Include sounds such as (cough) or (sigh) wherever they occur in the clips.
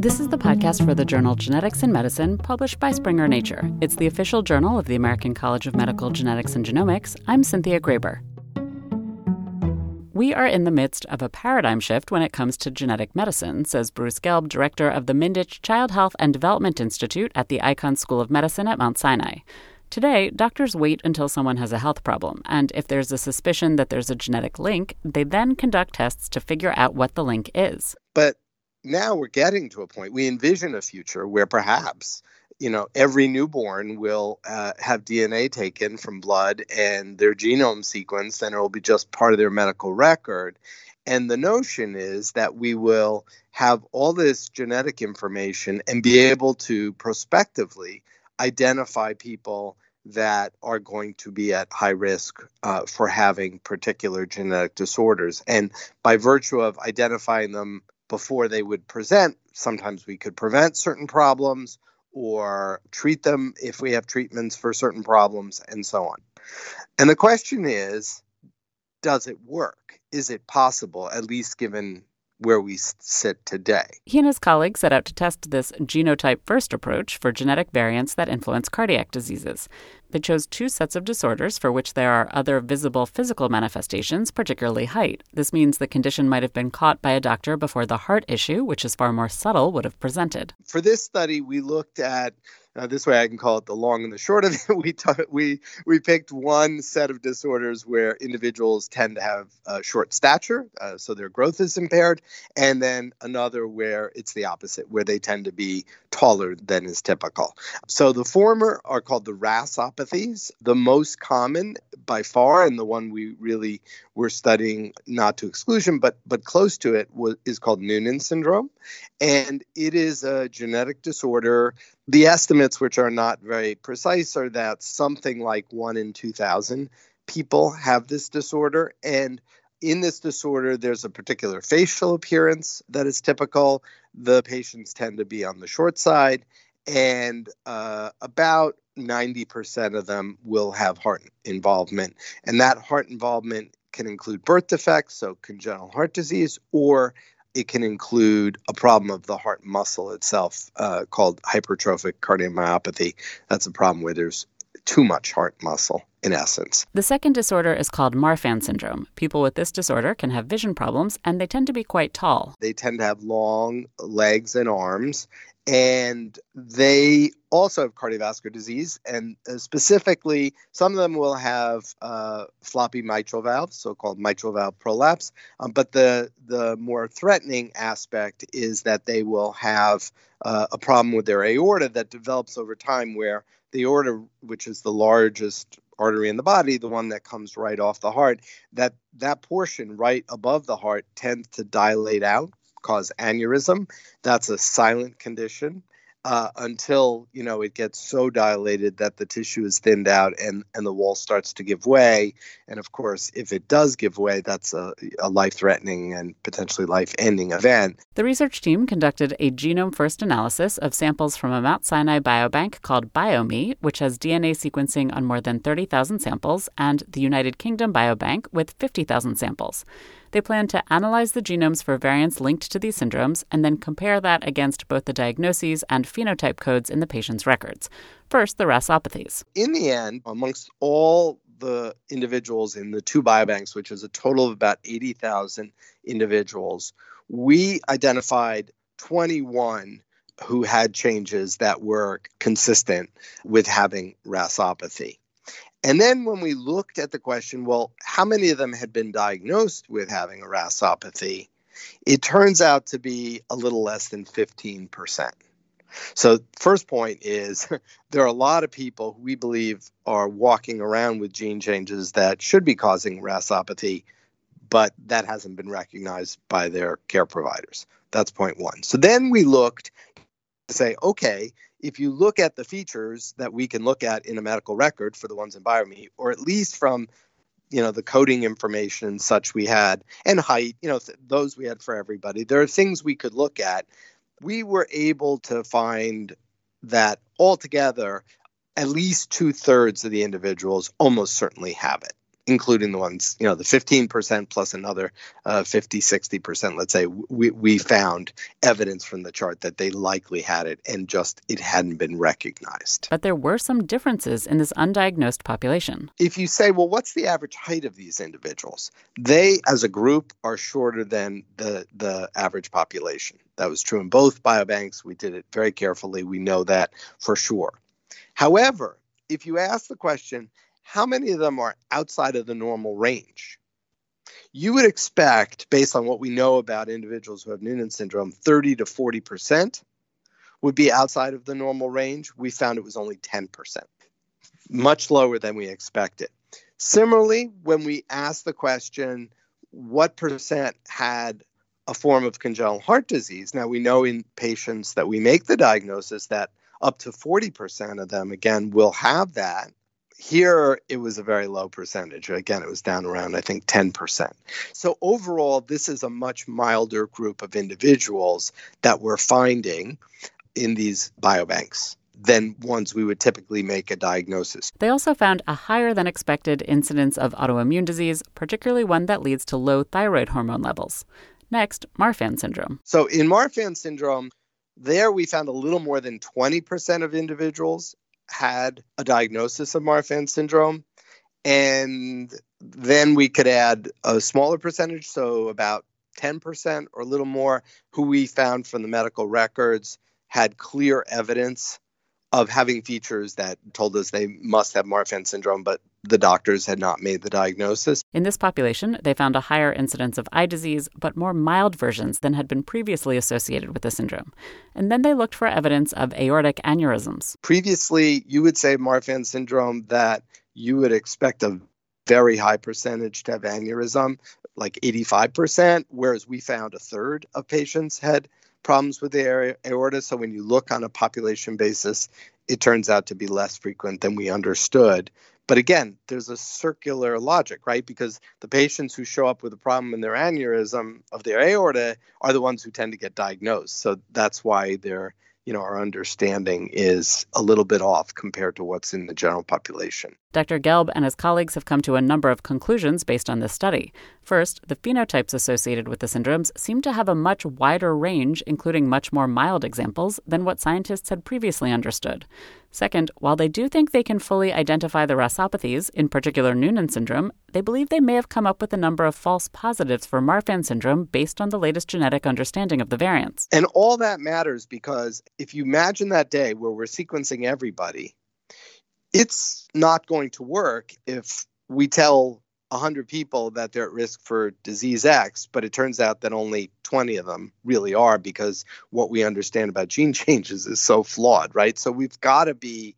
This is the podcast for the journal Genetics in Medicine, published by Springer Nature. It's the official journal of the American College of Medical Genetics and Genomics. I'm Cynthia Graber. We are in the midst of a paradigm shift when it comes to genetic medicine, says Bruce Gelb, director of the Mindich Child Health and Development Institute at the Icahn School of Medicine at Mount Sinai. Today, doctors wait until someone has a health problem, and if there's a suspicion that there's a genetic link, they then conduct tests to figure out what the link is. But now we're getting to a point we envision a future where perhaps you know every newborn will uh, have dna taken from blood and their genome sequenced and it will be just part of their medical record and the notion is that we will have all this genetic information and be able to prospectively identify people that are going to be at high risk uh, for having particular genetic disorders. And by virtue of identifying them before they would present. Sometimes we could prevent certain problems or treat them if we have treatments for certain problems and so on. And the question is does it work? Is it possible, at least given where we sit today. He and his colleagues set out to test this genotype first approach for genetic variants that influence cardiac diseases. They chose two sets of disorders for which there are other visible physical manifestations, particularly height. This means the condition might have been caught by a doctor before the heart issue, which is far more subtle, would have presented. For this study, we looked at uh, this way, I can call it the long and the short of it. (laughs) We t- we we picked one set of disorders where individuals tend to have uh, short stature, uh, so their growth is impaired, and then another where it's the opposite, where they tend to be taller than is typical. So the former are called the RASopathies. The most common by far, and the one we really were studying, not to exclusion, but but close to it, was, is called Noonan syndrome, and it is a genetic disorder the estimates, which are not very precise, are that something like one in 2,000 people have this disorder. And in this disorder, there's a particular facial appearance that is typical. The patients tend to be on the short side, and uh, about 90% of them will have heart involvement. And that heart involvement can include birth defects, so congenital heart disease, or it can include a problem of the heart muscle itself uh, called hypertrophic cardiomyopathy. That's a problem where there's too much heart muscle in essence. The second disorder is called Marfan syndrome. People with this disorder can have vision problems and they tend to be quite tall. They tend to have long legs and arms and they also have cardiovascular disease and uh, specifically some of them will have uh, floppy mitral valves so-called mitral valve prolapse um, but the the more threatening aspect is that they will have uh, a problem with their aorta that develops over time where the aorta which is the largest artery in the body the one that comes right off the heart that that portion right above the heart tends to dilate out cause aneurysm. That's a silent condition uh, until you know it gets so dilated that the tissue is thinned out and and the wall starts to give way. And of course, if it does give way, that's a, a life-threatening and potentially life-ending event. The research team conducted a genome-first analysis of samples from a Mount Sinai biobank called BioMe, which has DNA sequencing on more than 30,000 samples, and the United Kingdom Biobank with 50,000 samples. They plan to analyze the genomes for variants linked to these syndromes and then compare that against both the diagnoses and phenotype codes in the patient's records. First, the RASopathies. In the end, amongst all the individuals in the two biobanks, which is a total of about 80,000 individuals, we identified 21 who had changes that were consistent with having RASopathy. And then when we looked at the question, well, how many of them had been diagnosed with having a RASopathy? It turns out to be a little less than 15%. So, first point is (laughs) there are a lot of people who we believe are walking around with gene changes that should be causing RASopathy, but that hasn't been recognized by their care providers. That's point one. So then we looked to say, okay, if you look at the features that we can look at in a medical record for the ones in BioMe, or at least from you know the coding information such we had and height you know th- those we had for everybody there are things we could look at. We were able to find that altogether at least two-thirds of the individuals almost certainly have it including the ones, you know, the 15% plus another uh, 50, 60%, let's say, we, we found evidence from the chart that they likely had it and just it hadn't been recognized. But there were some differences in this undiagnosed population. If you say, well, what's the average height of these individuals? They, as a group, are shorter than the, the average population. That was true in both biobanks. We did it very carefully. We know that for sure. However, if you ask the question, how many of them are outside of the normal range? You would expect, based on what we know about individuals who have Noonan syndrome, 30 to 40% would be outside of the normal range. We found it was only 10%, much lower than we expected. Similarly, when we asked the question, what percent had a form of congenital heart disease? Now, we know in patients that we make the diagnosis that up to 40% of them, again, will have that. Here, it was a very low percentage. Again, it was down around, I think, 10%. So, overall, this is a much milder group of individuals that we're finding in these biobanks than ones we would typically make a diagnosis. They also found a higher than expected incidence of autoimmune disease, particularly one that leads to low thyroid hormone levels. Next, Marfan syndrome. So, in Marfan syndrome, there we found a little more than 20% of individuals had a diagnosis of Marfan syndrome. And then we could add a smaller percentage, so about 10% or a little more, who we found from the medical records had clear evidence of having features that told us they must have Marfan syndrome, but the doctors had not made the diagnosis. In this population, they found a higher incidence of eye disease, but more mild versions than had been previously associated with the syndrome. And then they looked for evidence of aortic aneurysms. Previously, you would say Marfan syndrome that you would expect a very high percentage to have aneurysm, like 85%, whereas we found a third of patients had problems with the aorta. So when you look on a population basis, it turns out to be less frequent than we understood. But again, there's a circular logic, right? Because the patients who show up with a problem in their aneurysm of their aorta are the ones who tend to get diagnosed. So that's why they're you know, our understanding is a little bit off compared to what's in the general population. Dr. Gelb and his colleagues have come to a number of conclusions based on this study. First, the phenotypes associated with the syndromes seem to have a much wider range, including much more mild examples, than what scientists had previously understood. Second, while they do think they can fully identify the RASopathies, in particular Noonan syndrome, they believe they may have come up with a number of false positives for Marfan syndrome based on the latest genetic understanding of the variants. And all that matters because if you imagine that day where we're sequencing everybody, it's not going to work if we tell 100 people that they're at risk for disease X, but it turns out that only 20 of them really are because what we understand about gene (laughs) changes is so flawed, right? So we've got to be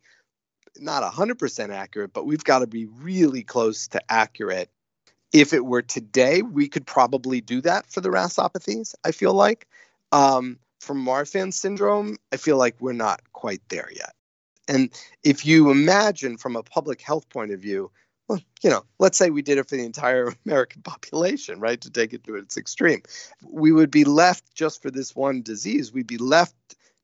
not 100% accurate, but we've got to be really close to accurate. If it were today, we could probably do that for the RASopathies, I feel like. Um, for Marfan syndrome, I feel like we're not quite there yet. And if you imagine from a public health point of view, well, you know, let's say we did it for the entire (laughs) American population, right, to take it to its extreme, we would be left just for this one disease, we'd be left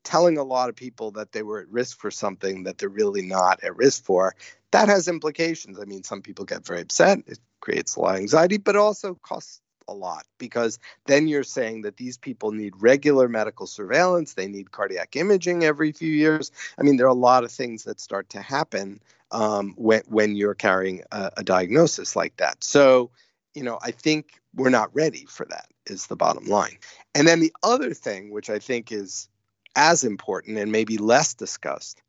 telling a lot of people that they were at risk for something that they're really not at risk for. That has implications. I mean, some people get very upset. It creates a lot of anxiety, but also costs a lot because then you're saying that these people need regular medical surveillance, they need cardiac imaging every few years. I mean, there are a lot of things that start to happen um, when, when you're carrying a, a diagnosis like that. So, you know, I think we're not ready for that, is the bottom line. And then the other thing, which I think is as important and maybe less discussed,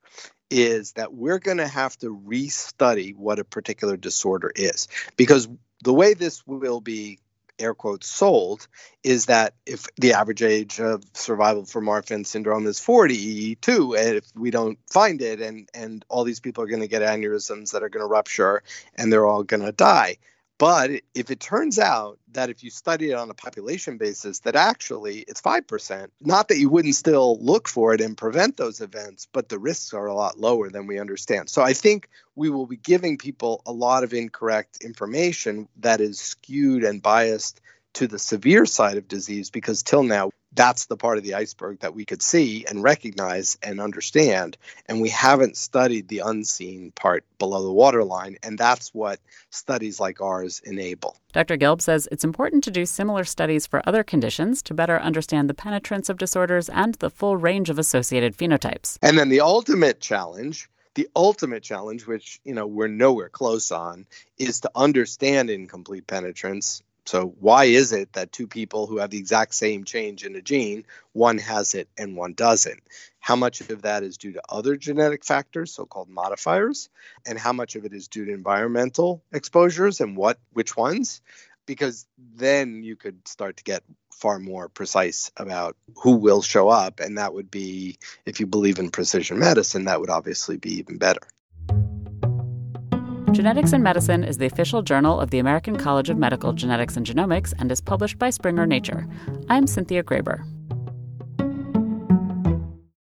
is that we're going to have to restudy what a particular disorder is because the way this will be air quotes sold is that if the average age of survival for Marfan syndrome is 42 and if we don't find it and and all these people are going to get aneurysms that are going to rupture and they're all going to die but if it turns out that if you study it on a population basis, that actually it's 5%, not that you wouldn't still look for it and prevent those events, but the risks are a lot lower than we understand. So I think we will be giving people a lot of incorrect information that is skewed and biased to the severe side of disease because till now that's the part of the iceberg that we could see and recognize and understand. And we haven't studied the unseen part below the waterline. And that's what studies like ours enable. Dr. Gelb says it's important to do similar studies for other conditions to better understand the penetrance of disorders and the full range of associated phenotypes. And then the ultimate challenge the ultimate challenge, which you know we're nowhere close on, is to understand incomplete penetrance so, why is it that two people who have the exact same change in a gene, one has it and one doesn't? How much of that is due to other genetic factors, so called modifiers, and how much of it is due to environmental exposures and what which ones? Because then you could start to get far more precise about who will show up. And that would be, if you believe in precision medicine, that would obviously be even better. Genetics in Medicine is the official journal of the American College of Medical Genetics and Genomics and is published by Springer Nature. I'm Cynthia Graber.